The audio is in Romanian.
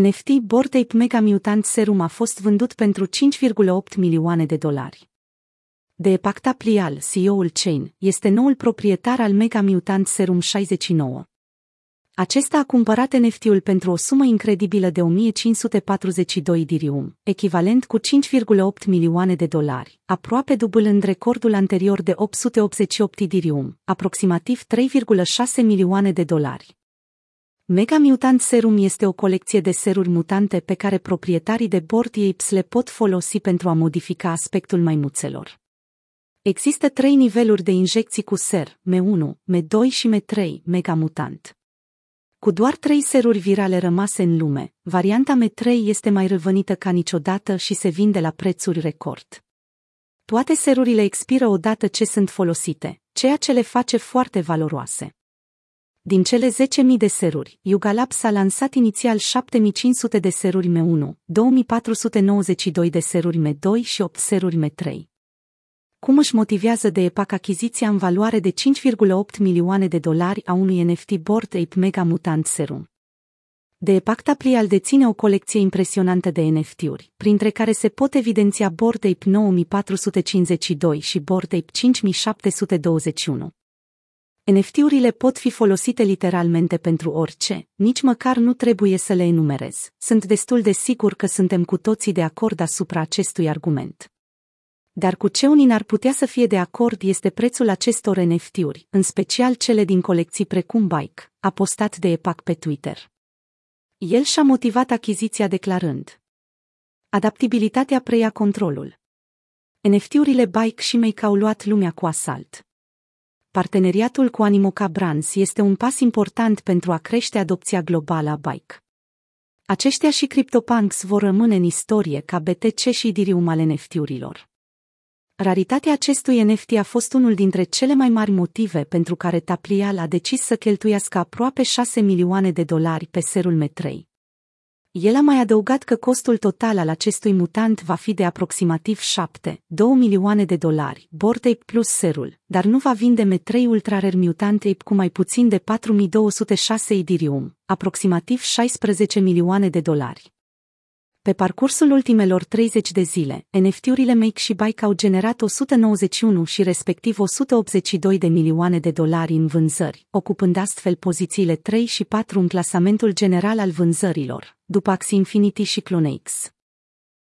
NFT Bored Ape Mega Mutant Serum a fost vândut pentru 5,8 milioane de dolari. De Epacta Plial, CEO-ul Chain, este noul proprietar al Mega Mutant Serum 69. Acesta a cumpărat NFT-ul pentru o sumă incredibilă de 1542 dirium, echivalent cu 5,8 milioane de dolari, aproape dublând recordul anterior de 888 dirium, aproximativ 3,6 milioane de dolari. Mega Mutant Serum este o colecție de seruri mutante pe care proprietarii de Bored Apes le pot folosi pentru a modifica aspectul maimuțelor. Există trei niveluri de injecții cu ser, M1, M2 și M3, Mega Mutant. Cu doar trei seruri virale rămase în lume, varianta M3 este mai răvănită ca niciodată și se vinde la prețuri record. Toate serurile expiră odată ce sunt folosite, ceea ce le face foarte valoroase. Din cele 10.000 de seruri, Yuga Labs a lansat inițial 7.500 de seruri M1, 2.492 de seruri M2 și 8 seruri M3. Cum își motivează de EPAC achiziția în valoare de 5,8 milioane de dolari a unui NFT Bored Ape Mega Mutant Serum? De EPAC Taplial deține o colecție impresionantă de NFT-uri, printre care se pot evidenția Bored Ape 9452 și Bored Ape 5721. NFT-urile pot fi folosite literalmente pentru orice, nici măcar nu trebuie să le enumerez. Sunt destul de sigur că suntem cu toții de acord asupra acestui argument. Dar cu ce unii ar putea să fie de acord este prețul acestor NFT-uri, în special cele din colecții precum Bike, a postat de EPAC pe Twitter. El și-a motivat achiziția declarând Adaptabilitatea preia controlul. NFT-urile Bike și Make au luat lumea cu asalt parteneriatul cu Animoca Brands este un pas important pentru a crește adopția globală a Bike. Aceștia și CryptoPunks vor rămâne în istorie ca BTC și Ethereum ale NFT-urilor. Raritatea acestui NFT a fost unul dintre cele mai mari motive pentru care Taplial a decis să cheltuiască aproape 6 milioane de dolari pe serul M3. El a mai adăugat că costul total al acestui mutant va fi de aproximativ 7, 2 milioane de dolari, Bored Ape plus serul, dar nu va vinde M3 Ultra Rare Mutant Ape cu mai puțin de 4206 Ethereum, aproximativ 16 milioane de dolari. Pe parcursul ultimelor 30 de zile, NFT-urile Make și Bike au generat 191 și respectiv 182 de milioane de dolari în vânzări, ocupând astfel pozițiile 3 și 4 în clasamentul general al vânzărilor, după Axie Infinity și CloneX.